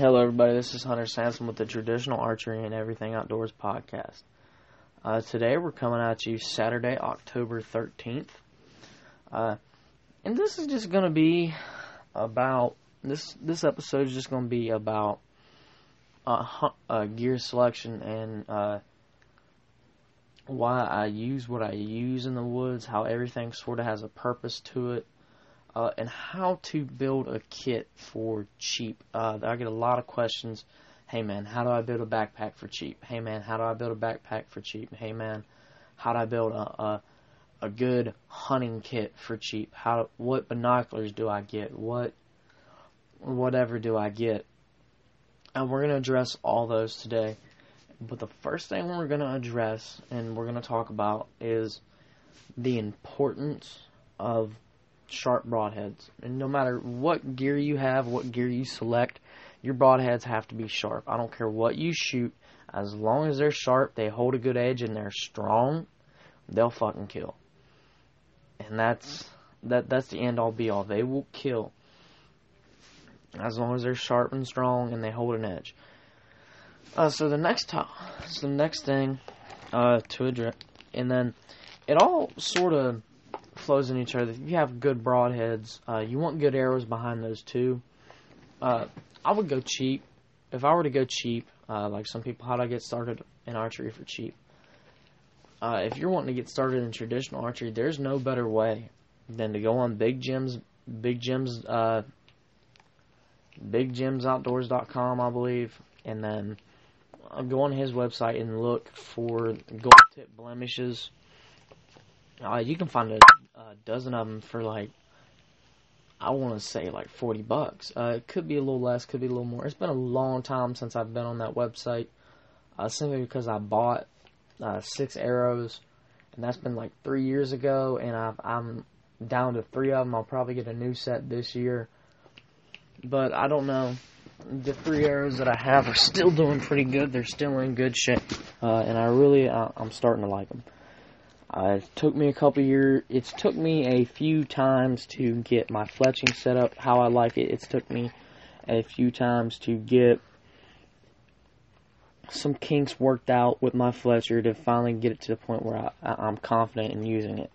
Hello, everybody. This is Hunter Sansom with the Traditional Archery and Everything Outdoors podcast. Uh, today, we're coming at you Saturday, October 13th. Uh, and this is just going to be about this. This episode is just going to be about uh, uh, gear selection and uh, why I use what I use in the woods, how everything sort of has a purpose to it, uh, and how to build a kit for cheap. Uh, I get a lot of questions. Hey man, how do I build a backpack for cheap? Hey man, how do I build a backpack for cheap? Hey man, how do I build a a, a good hunting kit for cheap? How what binoculars do I get? What whatever do I get? And we're gonna address all those today. But the first thing we're gonna address and we're gonna talk about is the importance of sharp broadheads. And no matter what gear you have, what gear you select, your broadheads have to be sharp. I don't care what you shoot, as long as they're sharp, they hold a good edge, and they're strong, they'll fucking kill. And that's that. That's the end all be all. They will kill as long as they're sharp and strong and they hold an edge. Uh, so the next top, so the next thing uh, to address, and then it all sort of flows in each other. If you have good broadheads, uh, you want good arrows behind those too. Uh, I would go cheap. If I were to go cheap, uh, like some people, how do I get started in archery for cheap? Uh, if you're wanting to get started in traditional archery, there's no better way than to go on Big Jim's, Big Jim's, uh, BigJimsOutdoors.com, I believe, and then go on his website and look for gold tip blemishes. Uh, you can find a a dozen of them for like I want to say like 40 bucks. Uh, it could be a little less, could be a little more. It's been a long time since I've been on that website. Uh, simply because I bought uh, six arrows, and that's been like three years ago, and i am down to three of them. I'll probably get a new set this year, but I don't know. The three arrows that I have are still doing pretty good. They're still in good shape, uh, and I really uh, I'm starting to like them. Uh, it took me a couple years. It's took me a few times to get my fletching set up how I like it. It's took me a few times to get some kinks worked out with my fletcher to finally get it to the point where I, I'm confident in using it.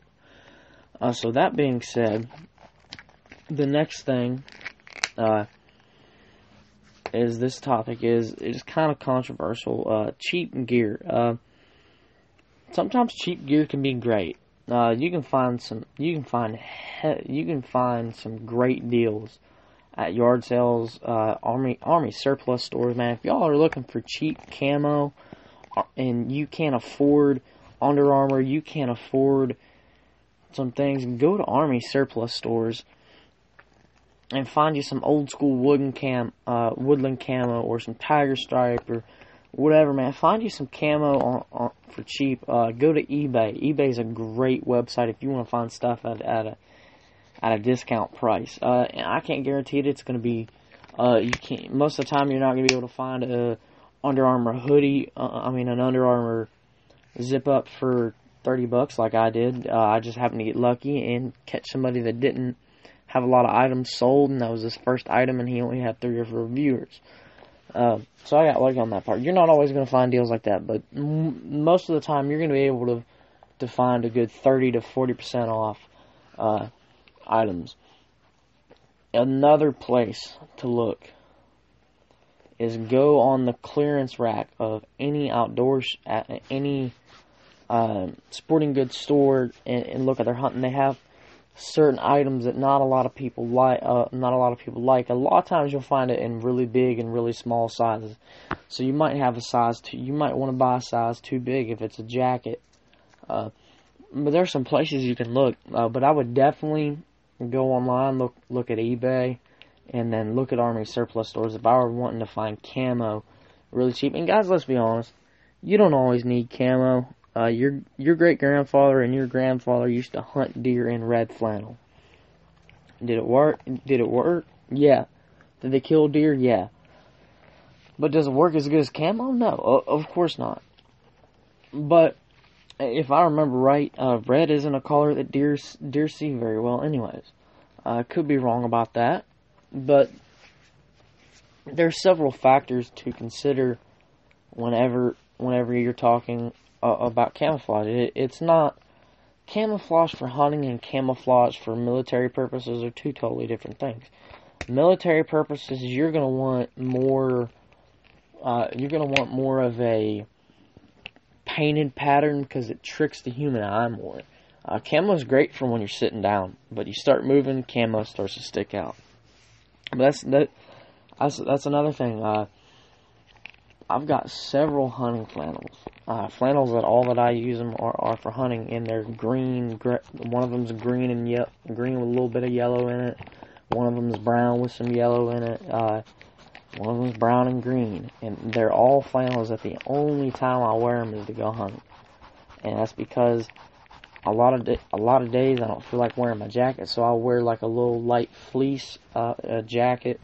Uh, so that being said, the next thing uh, is this topic is is kind of controversial. Uh, cheap gear. Sometimes cheap gear can be great. Uh, you can find some. You can find. He- you can find some great deals at yard sales, uh, army army surplus stores. Man, if y'all are looking for cheap camo, uh, and you can't afford Under Armour, you can't afford some things. Go to army surplus stores and find you some old school wooden cam, uh, woodland camo, or some tiger stripe, or whatever, man. Find you some camo on, on, for cheap. Uh, go to eBay. eBay is a great website if you want to find stuff at, at a at a discount price. Uh, I can't guarantee it. It's going to be. Uh, you can't. Most of the time, you're not going to be able to find a Under Armour hoodie. Uh, I mean, an Under Armour zip up for thirty bucks, like I did. Uh, I just happened to get lucky and catch somebody that didn't have a lot of items sold, and that was his first item, and he only had three or four viewers. Uh, so I got lucky on that part. You're not always going to find deals like that, but m- most of the time you're going to be able to to find a good 30 to 40 percent off uh, items. Another place to look is go on the clearance rack of any outdoors any uh, sporting goods store and, and look at their hunting. They have certain items that not a lot of people like. Uh, not a lot of people like. A lot of times you'll find it in really big and really small sizes. So you might have a size two. You might want to buy a size too big if it's a jacket. Uh, but there's some places you can look. Uh, but I would definitely go online, look look at eBay, and then look at Army surplus stores if I were wanting to find camo really cheap. And guys, let's be honest, you don't always need camo. Uh, your your great grandfather and your grandfather used to hunt deer in red flannel. Did it work? Did it work? Yeah. Did they kill deer? Yeah. But does it work as good as camo? No, of course not. But if I remember right, uh, red isn't a color that deer deer see very well. Anyways, I uh, could be wrong about that, but there are several factors to consider whenever whenever you're talking uh, about camouflage. It, it's not camouflage for hunting and camouflage for military purposes are two totally different things. Military purposes, you're going to want more. Uh, you're to want more of a painted pattern because it tricks the human eye more. Uh, camo is great for when you're sitting down, but you start moving, camo starts to stick out. But that's that. That's, that's another thing. Uh, I've got several hunting flannels. Uh, flannels that all that I use them are, are for hunting, and they're green. Gr- one of them's green and ye- green with a little bit of yellow in it. One of them's brown with some yellow in it. Uh, one of them's brown and green, and they're all flannels. That the only time I wear them is to go hunting, and that's because a lot of di- a lot of days I don't feel like wearing my jacket, so I'll wear like a little light fleece uh, jacket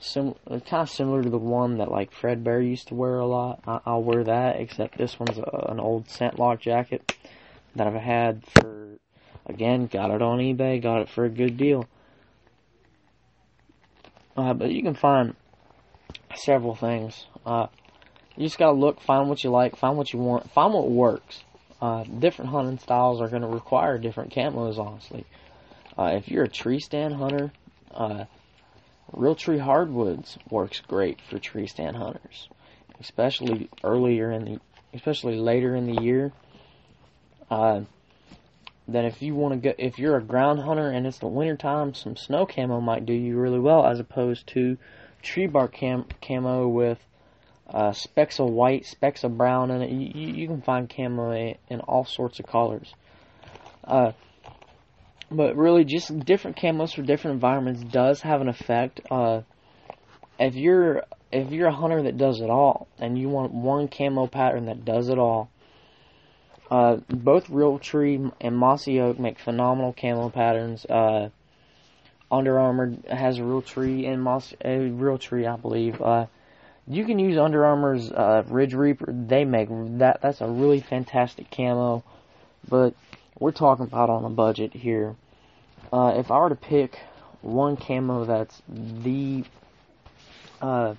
sim- kind of similar to the one that like Fred Bear used to wear a lot. I- will wear that, except this one's a- an old ScentLok jacket that I've had for, again, got it on eBay, got it for a good deal. Uh, but you can find several things. Uh, you just gotta look, find what you like, find what you want, find what works. Uh, different hunting styles are to require different camos, honestly. Uh, if you're a tree stand hunter, uh, Realtree hardwoods works great for tree stand hunters, especially earlier in the, especially later in the year. Uh, that if you want to go, if you're a ground hunter and it's the winter time, some snow camo might do you really well, as opposed to tree bark cam, camo with uh, specks of white, specks of brown in it. You, you can find camo in, in all sorts of colors. Uh, but really, just different camos for different environments does have an effect. Uh, if you're if you're a hunter that does it all, and you want one camo pattern that does it all, uh, both Realtree and Mossy Oak make phenomenal camo patterns. Uh, Under Armour has a Real Tree and Moss a Real Tree, I believe. Uh, you can use Under Armour's uh, Ridge Reaper. They make that. That's a really fantastic camo, but we're talking about on a budget here. Uh, if I were to pick one camo that's the uh,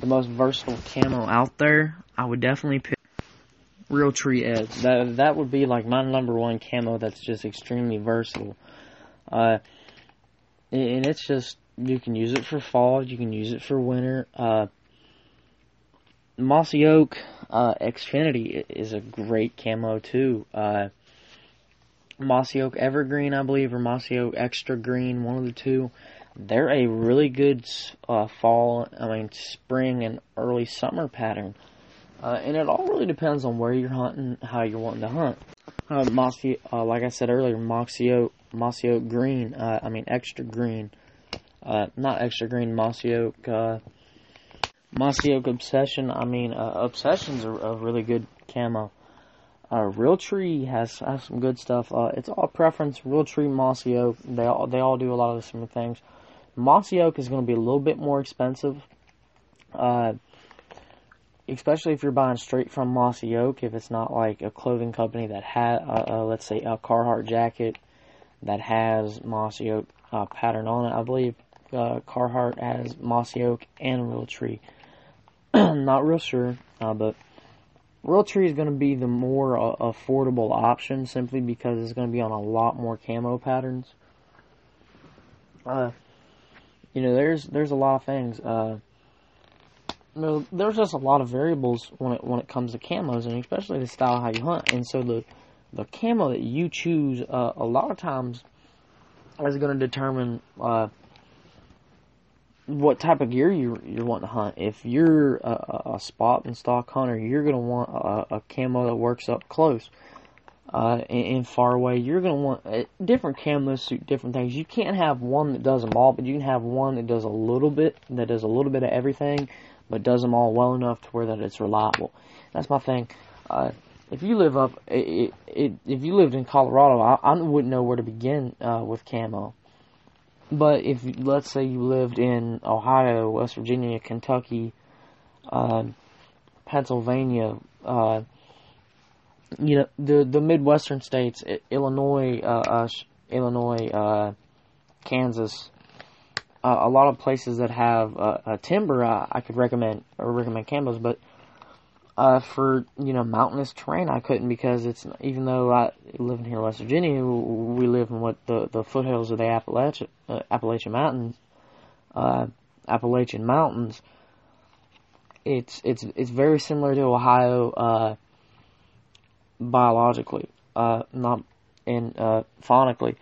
the most versatile camo out there, I would definitely pick Real Tree Edge. That that would be like my number one camo that's just extremely versatile. Uh, and it's just you can use it for fall, you can use it for winter. Uh, Mossy Oak uh, Infinity is a great camo too. Uh, Mossy Oak Evergreen, I believe, or Mossy Oak Extra Green, one of the two. They're a really good uh, fall, I mean, spring and early summer pattern. Uh, and it all really depends on where you're hunting, how you're wanting to hunt. Uh, Mossy, uh, like I said earlier, Mossy Oak, Mossy Oak Green, uh, I mean, Extra Green. Uh, not Extra Green, Mossy Oak, Mossy Oak Obsession. I mean, Obsession's a, a really good camo. Uh, Realtree has has some good stuff. Uh, it's all preference. Realtree, Mossy Oak, they all they all do a lot of the same things. Mossy Oak is going to be a little bit more expensive, uh, especially if you're buying straight from Mossy Oak. If it's not like a clothing company that had, uh, uh, let's say, a Carhartt jacket that has Mossy Oak uh, pattern on it. I believe Carhartt has Mossy Oak and Realtree. not real sure, but Realtree is going to be the more uh, affordable option simply because it's going to be on a lot more camo patterns. Uh, you know, there's there's a lot of things. Uh, you know, there's just a lot of variables when it when it comes to camos, and especially the style how you hunt. And so the the camo that you choose, uh, a lot of times, is going to determine uh, what type of gear you you're wanting to hunt. If you're a, a spot and stalk hunter, you're gonna want a, a camo that works up close. Uh, and, far away, you're gonna want uh, different camos suit different things. You can't have one that does them all, but you can have one that does a little bit, that does a little bit of everything, but does them all well enough to where that it's reliable. That's my thing. Uh, if you live up, it, it, if you lived in Colorado, I, I wouldn't know where to begin uh, with camo. But if let's say you lived in Ohio, West Virginia, Kentucky, uh, Pennsylvania, uh, you know the the Midwestern states, Illinois, uh, uh Illinois, uh, Kansas, uh, a lot of places that have timber, uh, I could recommend or recommend camos, but uh, for you know mountainous terrain, I couldn't because it's even though I live in here in West Virginia, we live in what the the foothills of the Appalachian uh, Appalachian Mountains, uh, Appalachian Mountains. It's it's it's very similar to Ohio uh, biologically, uh, not in uh, phonically,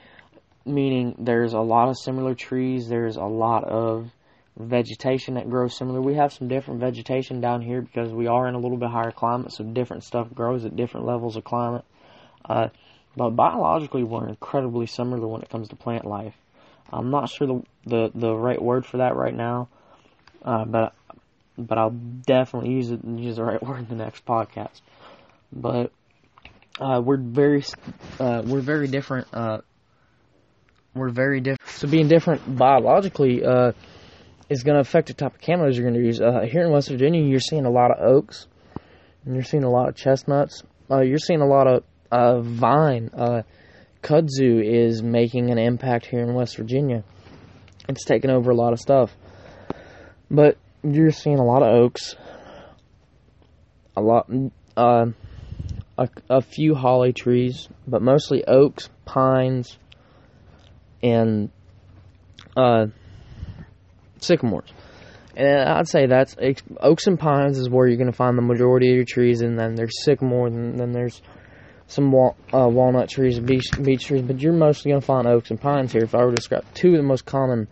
meaning there's a lot of similar trees. There's a lot of vegetation that grows similar. We have some different vegetation down here because we are in a little bit higher climate, so different stuff grows at different levels of climate. Uh, but biologically, we're incredibly similar when it comes to plant life. I'm not sure the the, the right word for that right now, uh, but but I'll definitely use it and use the right word in the next podcast. But uh, we're very uh, we're very different. Uh, we're very different. So being different biologically uh, is going to affect the type of camos you're going to use. Uh, here in West Virginia, you're seeing a lot of oaks, and you're seeing a lot of chestnuts. Uh, you're seeing a lot of uh, vine. Uh, kudzu is making an impact here in West Virginia. It's taking over a lot of stuff, but you're seeing a lot of oaks, a lot, uh, a, a few holly trees, but mostly oaks, pines, and uh sycamores. And I'd say that's oaks and pines is where you're going to find the majority of your trees, and then there's sycamore, and then there's some uh, walnut trees, beech, beech trees, but you're mostly going to find oaks and pines here. If I were to describe two of the most common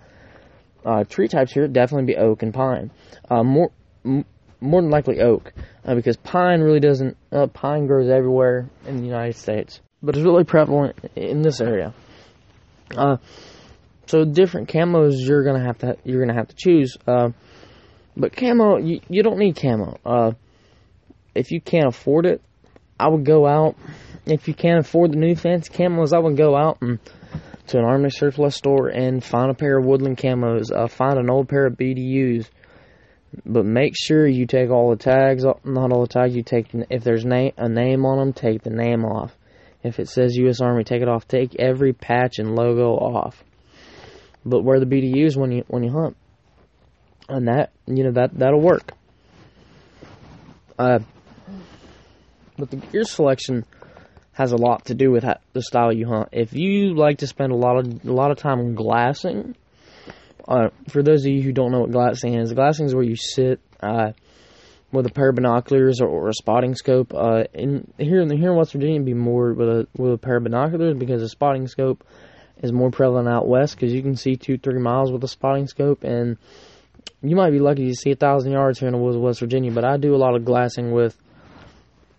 uh, tree types here, it'd definitely be oak and pine. Uh, more m- more than likely oak, uh, because pine really doesn't. Uh, pine grows everywhere in the United States, but it's really prevalent in this area. Uh, so different camos you're gonna have to you're gonna have to choose. Uh, but camo you, you don't need camo. Uh, if you can't afford it, I would go out. If you can't afford the new fancy camos, I would go out and to an army surplus store and find a pair of woodland camos. Uh, find an old pair of BDUs. But make sure you take all the tags, not all the tags. You take if there's name a name on them, take the name off. If it says U.S. Army, take it off. Take every patch and logo off but wear the BDUs when you when you hunt, and that you know that that'll work. Uh, but the gear selection has a lot to do with how, the style you hunt. If you like to spend a lot of a lot of time glassing, uh, for those of you who don't know what glassing is, glassing is where you sit uh, with a pair of binoculars or, or a spotting scope. Uh, in here in here in West Virginia, it'd be more with a with a pair of binoculars because a spotting scope is more prevalent out west because you can see two, three miles with a spotting scope, and you might be lucky to see a thousand yards here in the woods of West Virginia. But I do a lot of glassing with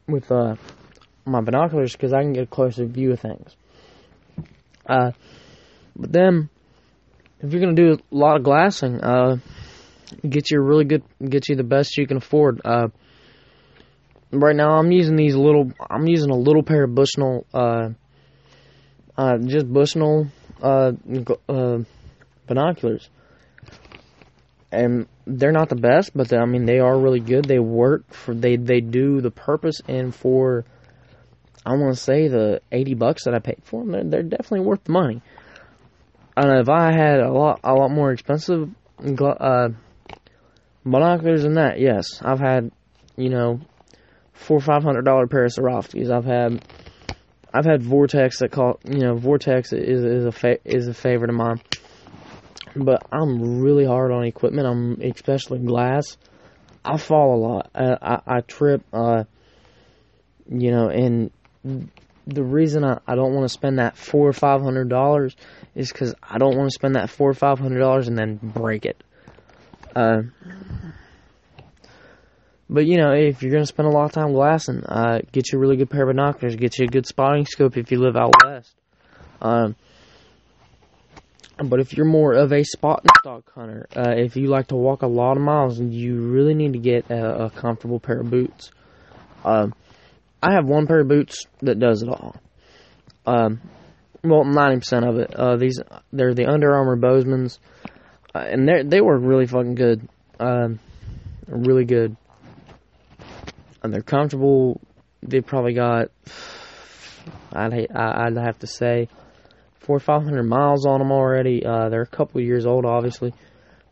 with uh, my binoculars because I can get a closer view of things. Uh, but then, if you're gonna do a lot of glassing, uh, get you a really good, get you the best you can afford. Uh, right now, I'm using these little, I'm using a little pair of Bushnell uh, just Bushnell uh, uh, binoculars, and they're not the best, but they, I mean they are really good. They work for they they do the purpose, and for I want to say the eighty bucks that I paid for them, they're, they're definitely worth the money. And if I had a lot a lot more expensive uh, binoculars than that, yes, I've had you know four five hundred dollar pair of Swarovskis. I've had I've had Vortex that call you know Vortex is is a fa- is a favorite of mine, but I'm really hard on equipment. I'm especially glass. I fall a lot. I I, I trip. Uh, you know, and the reason I, I don't want to spend that four or five hundred dollars is because I don't want to spend that four or five hundred dollars and then break it. Uh, but you know, if you're gonna spend a lot of time glassing, uh, get you a really good pair of binoculars. Get you a good spotting scope if you live out west. Um, but if you're more of a spot and stalk hunter, uh, if you like to walk a lot of miles, you really need to get a, a comfortable pair of boots. Um, I have one pair of boots that does it all. Um, well, ninety percent of it. Uh, these they're the Under Armour Bozeman's, uh, and they they work really fucking good. Um, really good and they're comfortable. They probably got, I'd I'd have to say, four or five hundred miles on them already. Uh, they're a couple years old, obviously,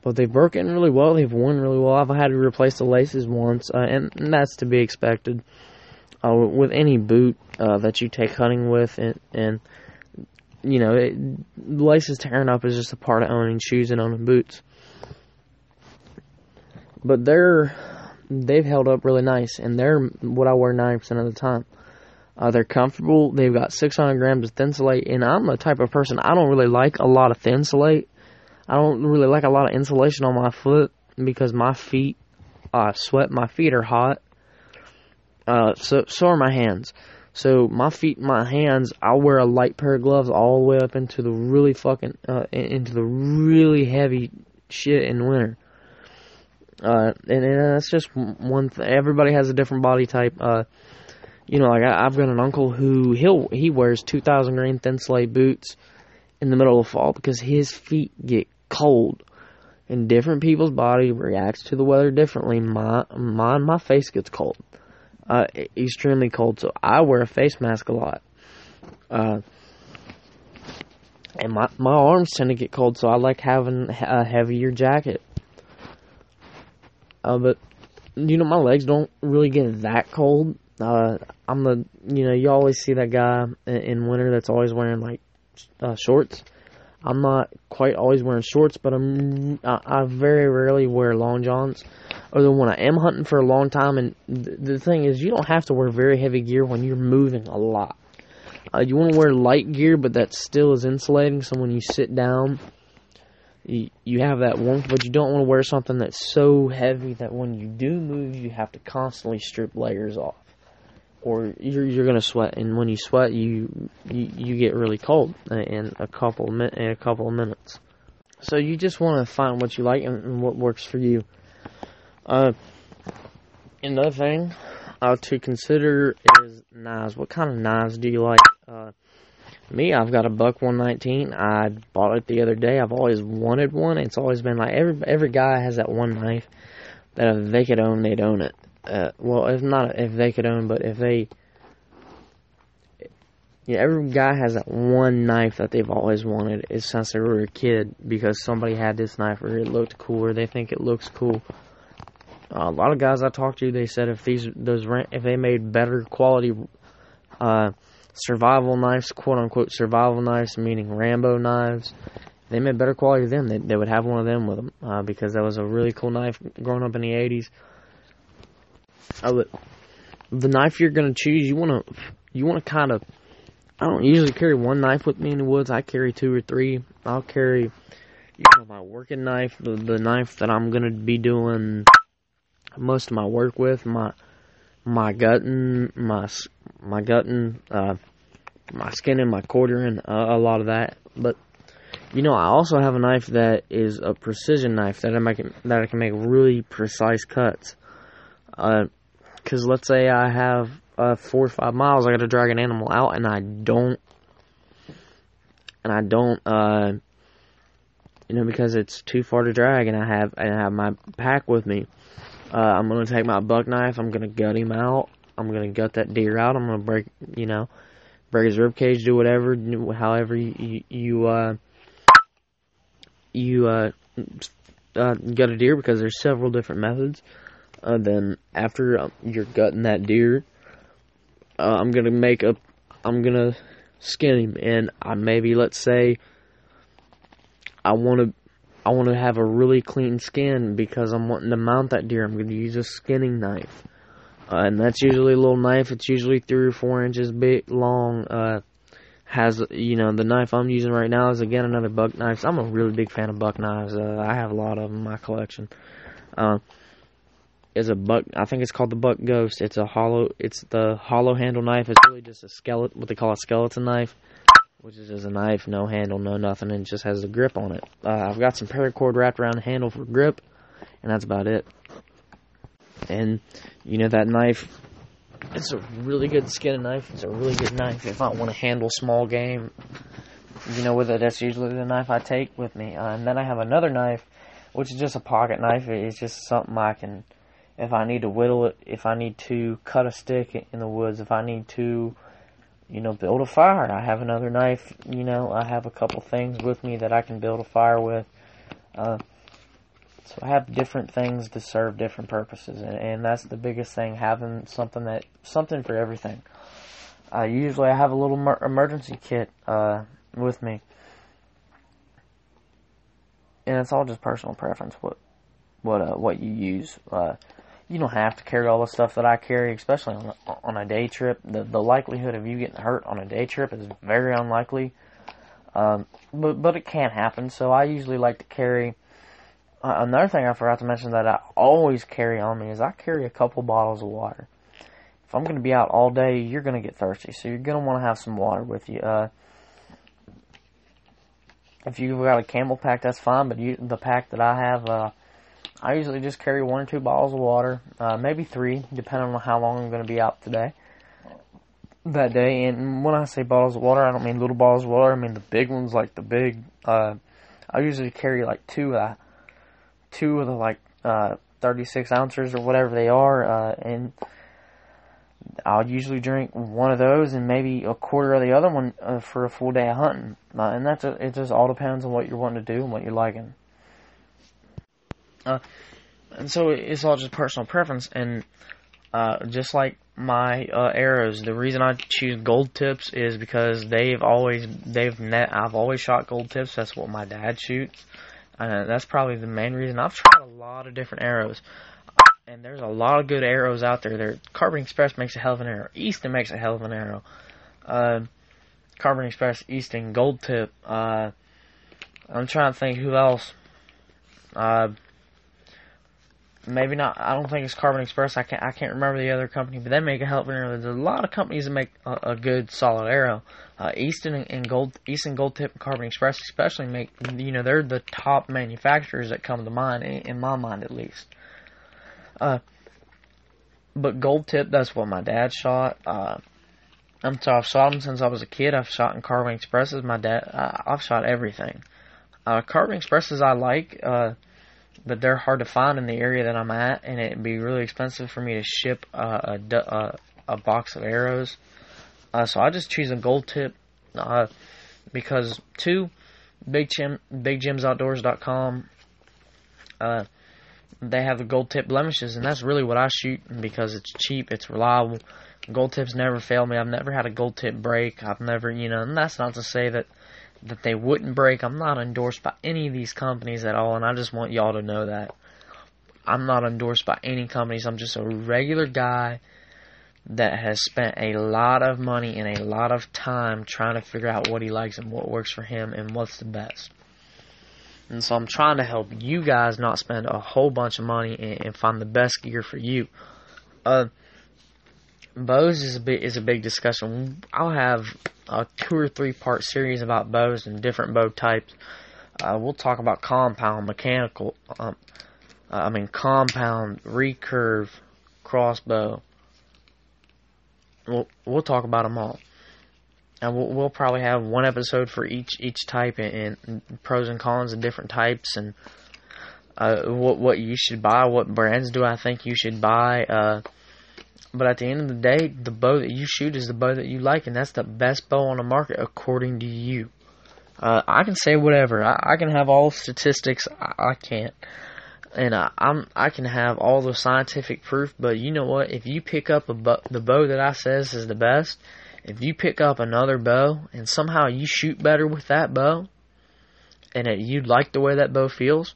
but they've broken really well. They've worn really well. I've had to replace the laces once, uh, and, and, that's to be expected uh, with any boot uh, that you take hunting with, and, and you know, it, laces tearing up is just a part of owning shoes and owning boots. But they're they've held up really nice, and they're what I wear ninety percent of the time. Uh, they're comfortable. They've got 600 grams of Thinsulate, and I'm the type of person I don't really like a lot of Thinsulate. I don't really like a lot of insulation on my foot because my feet uh, sweat. My feet are hot. Uh, so so are my hands. So my feet, my hands, I'll wear a light pair of gloves all the way up into the really fucking uh, into the really heavy shit in winter. Uh, and, and that's just one thing. Everybody has a different body type. Uh, you know, like I, have got an uncle who he'll he wears 2,000 grain thin Thinsulate boots in the middle of fall because his feet get cold, and different people's body reacts to the weather differently. My mine, my face gets cold, uh, extremely cold. So I wear a face mask a lot. Uh, and my my arms tend to get cold, so I like having a heavier jacket. Uh, but you know, my legs don't really get that cold. Uh, I'm the you know you always see that guy in, in winter that's always wearing like uh, shorts. I'm not quite always wearing shorts, but I'm I, I very rarely wear long johns. Other when I am hunting for a long time, and th- the thing is, you don't have to wear very heavy gear when you're moving a lot. Uh, you want to wear light gear, but that still is insulating. So when you sit down, you, you have that warmth, but you don't want to wear something that's so heavy that when you do move, you have to constantly strip layers off, or you're you're gonna sweat, and when you sweat, you you, you get really cold in a couple of in a couple of minutes. So you just want to find what you like and, and what works for you. Uh, another thing uh, to consider is knives. What kind of knives do you like? Uh, me, I've got a Buck 119. I bought it the other day. I've always wanted one. It's always been like every every guy has that one knife that if they could own, they'd own it. Uh, well, if not if they could own, but if they, yeah, every guy has that one knife that they've always wanted is since they were a kid because somebody had this knife or it looked cool or they think it looks cool. Uh, a lot of guys I talked to, they said if these those if they made better quality. Uh, survival knives, quote unquote survival knives, meaning Rambo knives. They made better quality than them. They, they would have one of them with them uh, because that was a really cool knife growing up in the 80s. Uh, the knife you're gonna choose, you wanna you wanna kind of. I don't usually carry one knife with me in the woods. I carry two or three. I'll carry, you know, my working knife, the, the knife that I'm gonna be doing most of my work with, my my gutting, my my gutting, uh, my skinning, my quartering, uh, a lot of that. But you know, I also have a knife that is a precision knife that I make that I can make really precise cuts. Because uh, let's say I have uh, four or five miles, I got to drag an animal out, and I don't, and I don't, uh, you know, because it's too far to drag, and I have and I have my pack with me. Uh, I'm gonna take my buck knife. I'm gonna gut him out. I'm gonna gut that deer out. I'm gonna break, you know, break his rib cage. Do whatever, however you you uh, you uh, uh, gut a deer because there's several different methods. Uh, then after um, you're gutting that deer, uh, I'm gonna make a, I'm gonna skin him, and I maybe let's say I want to I want to have a really clean skin because I'm wanting to mount that deer. I'm going to use a skinning knife. Uh, and that's usually a little knife. It's usually three or four inches big, long. Uh, has, you know, the knife I'm using right now is again another buck knife. So I'm a really big fan of buck knives. Uh, I have a lot of them in my collection. Uh, is a buck, I think it's called the Buck Ghost. It's a hollow, it's the hollow handle knife. It's really just a skeleton, what they call a skeleton knife which is just a knife, no handle, no nothing, and just has a grip on it. Uh, I've got some paracord wrapped around the handle for grip, and that's about it. And you know that knife, it's a really good skin knife. It's a really good knife if I want to handle small game. You know, with it, that's usually the knife I take with me. Uh, and then I have another knife, which is just a pocket knife. It's just something I can, if I need to whittle it, if I need to cut a stick in the woods, if I need to you know, build a fire. I have another knife. You know, I have a couple things with me that I can build a fire with. Uh, so I have different things to serve different purposes, and, and that's the biggest thing. Having something that something for everything. Uh, usually, I have a little mer- emergency kit uh, with me, and it's all just personal preference. What what uh, what you use. Uh, you don't have to carry all the stuff that I carry, especially on a, on a day trip. The the likelihood of you getting hurt on a day trip is very unlikely, um, but but it can happen. So I usually like to carry. Uh, another thing I forgot to mention that I always carry on me is I carry a couple bottles of water. If I'm going to be out all day, you're going to get thirsty, so you're going to want to have some water with you. Uh, if you've got a CamelBak, that's fine, but you, the pack that I have, uh, I usually just carry one or two bottles of water, uh, maybe three, depending on how long I'm going to be out today. That day, and when I say bottles of water, I don't mean little bottles of water. I mean the big ones, like the big. Uh, I usually carry like two, uh, two of the like uh, 36 ounces or whatever they are, uh, and I'll usually drink one of those and maybe a quarter of the other one uh, for a full day of hunting. Uh, and that's a, it. Just all depends on what you're wanting to do and what you're liking. Uh, and so it's all just personal preference. And uh, just like my uh, arrows, the reason I choose gold tips is because they've always they've net. I've always shot gold tips. That's what my dad shoots. And that's probably the main reason. I've tried a lot of different arrows and there's a lot of good arrows out there. There, Carbon Express makes a hell of an arrow. Easton makes a hell of an arrow. Uh, Carbon Express, Easton, Gold Tip. Uh, I'm trying to think who else. Uh, maybe not. I don't think it's Carbon Express. I can't. I can't remember the other company, but they make a hell of an arrow. There's a lot of companies that make a, a good, solid arrow. Uh, Easton and Gold, Easton Gold Tip, and Carbon Express, especially make. You know, they're the top manufacturers that come to mind, in, in my mind at least. Uh, but gold tip, that's what my dad shot. Uh, I'm so I've shot them since I was a kid. I've shot in Carbon Expresses. My dad, uh, I've shot everything. Uh, Carbon Expresses I like, uh, but they're hard to find in the area that I'm at, and it'd be really expensive for me to ship a, a, a box of arrows. Uh, so I just choose a gold tip uh, because two, Big Jim, BigJimsOutdoors.com. Uh, they have the gold tip blemishes, and that's really what I shoot because it's cheap, it's reliable. Gold tips never fail me. I've never had a gold tip break. I've never, you know, and that's not to say that that they wouldn't break. I'm not endorsed by any of these companies at all, and I just want y'all to know that. I'm not endorsed by any companies. I'm just a regular guy that has spent a lot of money and a lot of time trying to figure out what he likes and what works for him and what's the best. And so I'm trying to help you guys not spend a whole bunch of money and, and find the best gear for you. Uh, bows is a big is a big discussion. I'll have a two or three part series about bows and different bow types. Uh, we'll talk about compound, mechanical. Um, uh, I mean compound, recurve, crossbow. We'll we'll talk about them all and we'll, we'll, probably have one episode for each each type and, and pros and cons of different types and uh, what what you should buy, what brands do I think you should buy. But at the end of the day, the bow that you shoot is the bow that you like, and that's the best bow on the market according to you. Uh, I can say whatever. I, I can have all statistics. I, I can't, and uh, I'm I can have all the scientific proof. But you know what? If you pick up a bo- the bow that I says is the best, if you pick up another bow and somehow you shoot better with that bow, and it, you like the way that bow feels,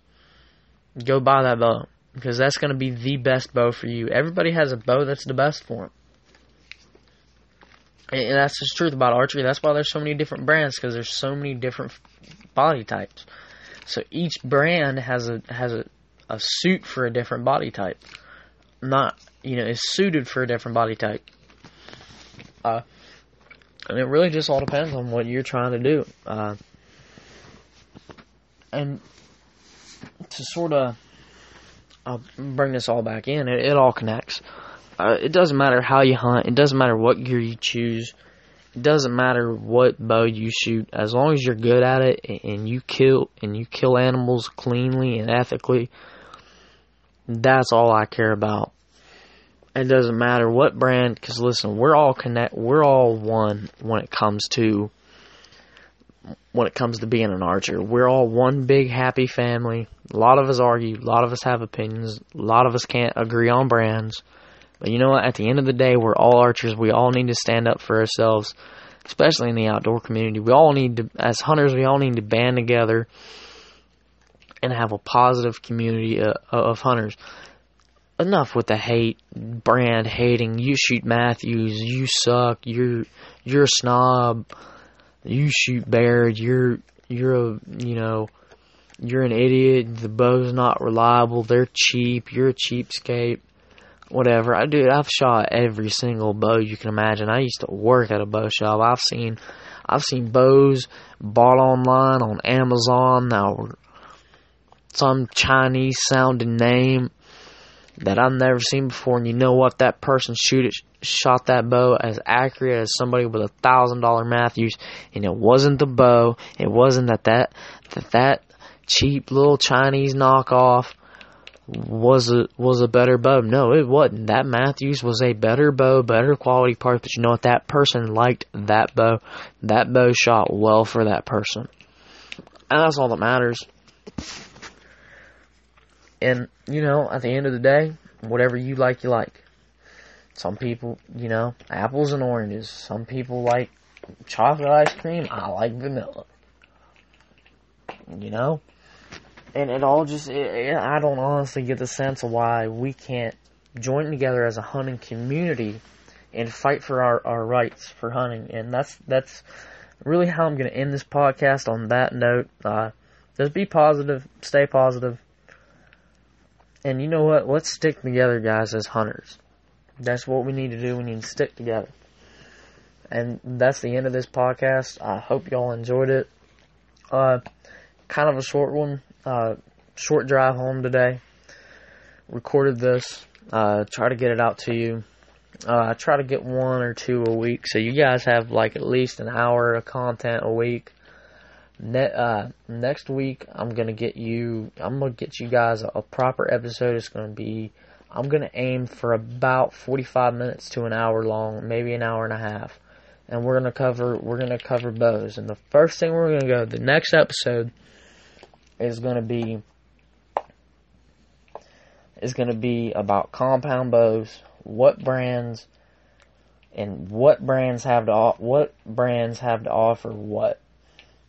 go buy that bow because that's going to be the best bow for you. Everybody has a bow that's the best for them. And that's the truth about archery. That's why there's so many different brands because there's so many different body types. So each brand has a has a, a suit for a different body type. Not you know is suited for a different body type. Uh, and it really just all depends on what you're trying to do. Uh, and to sort of I'll bring this all back in, it, it all connects. Uh, it doesn't matter how you hunt. It doesn't matter what gear you choose. It doesn't matter what bow you shoot. As long as you're good at it and you kill and you kill animals cleanly and ethically, that's all I care about. It doesn't matter what brand, because listen, we're all connect, we're all one when it comes to when it comes to being an archer. We're all one big happy family. A lot of us argue, a lot of us have opinions, a lot of us can't agree on brands. But you know what? At the end of the day, we're all archers. We all need to stand up for ourselves, especially in the outdoor community. We all need to, as hunters, we all need to band together and have a positive community of, of hunters enough with the hate, brand hating. You shoot Mathews. you suck. You're you're a snob. You shoot Baird. You're you're a you know you're an idiot. The bow's not reliable. They're cheap. You're a cheapskate. Whatever. I do. I've shot every single bow you can imagine. I used to work at a bow shop. I've seen I've seen bows bought online on Amazon now some Chinese sounding name that I've never seen before, and you know what? That person shoot it, shot that bow as accurate as somebody with a thousand dollar Mathews, and it wasn't the bow. It wasn't that that that that cheap little Chinese knockoff was a was a better bow. No, it wasn't. That Mathews was a better bow, better quality part. But you know what? That person liked that bow. That bow shot well for that person, and that's all that matters. And, you know, at the end of the day, whatever you like, you like. Some people, you know, apples and oranges. Some people like chocolate ice cream. I like vanilla. You know? And it all just, it, it, I don't honestly get the sense of why we can't join together as a hunting community and fight for our, our rights for hunting. And that's, that's really how I'm going to end this podcast on that note. Uh, just be positive, stay positive, and you know what? Let's stick together, guys, as hunters. That's what we need to do. We need to stick together. And that's the end of this podcast. I hope y'all enjoyed it. Uh, kind of a short one. Uh, short drive home today. Recorded this. Uh, try to get it out to you. Uh, I try to get one or two a week, so you guys have like at least an hour of content a week. Ne- uh, next week, I'm gonna get you. I'm gonna get you guys a, a proper episode. It's gonna be. I'm gonna aim for about 45 minutes to an hour long, maybe an hour and a half, and we're gonna cover. We're gonna cover bows. And the first thing we're gonna go. The next episode is gonna be. Is gonna be about compound bows. What brands. And what brands have to what brands have to offer what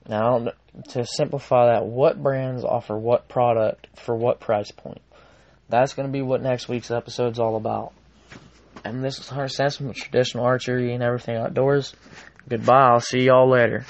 now, to simplify that, what brands offer what product for what price point? That's going to be what next week's episode is all about. And this is Hunter Sansom from traditional archery and everything outdoors. Goodbye. I'll see y'all later.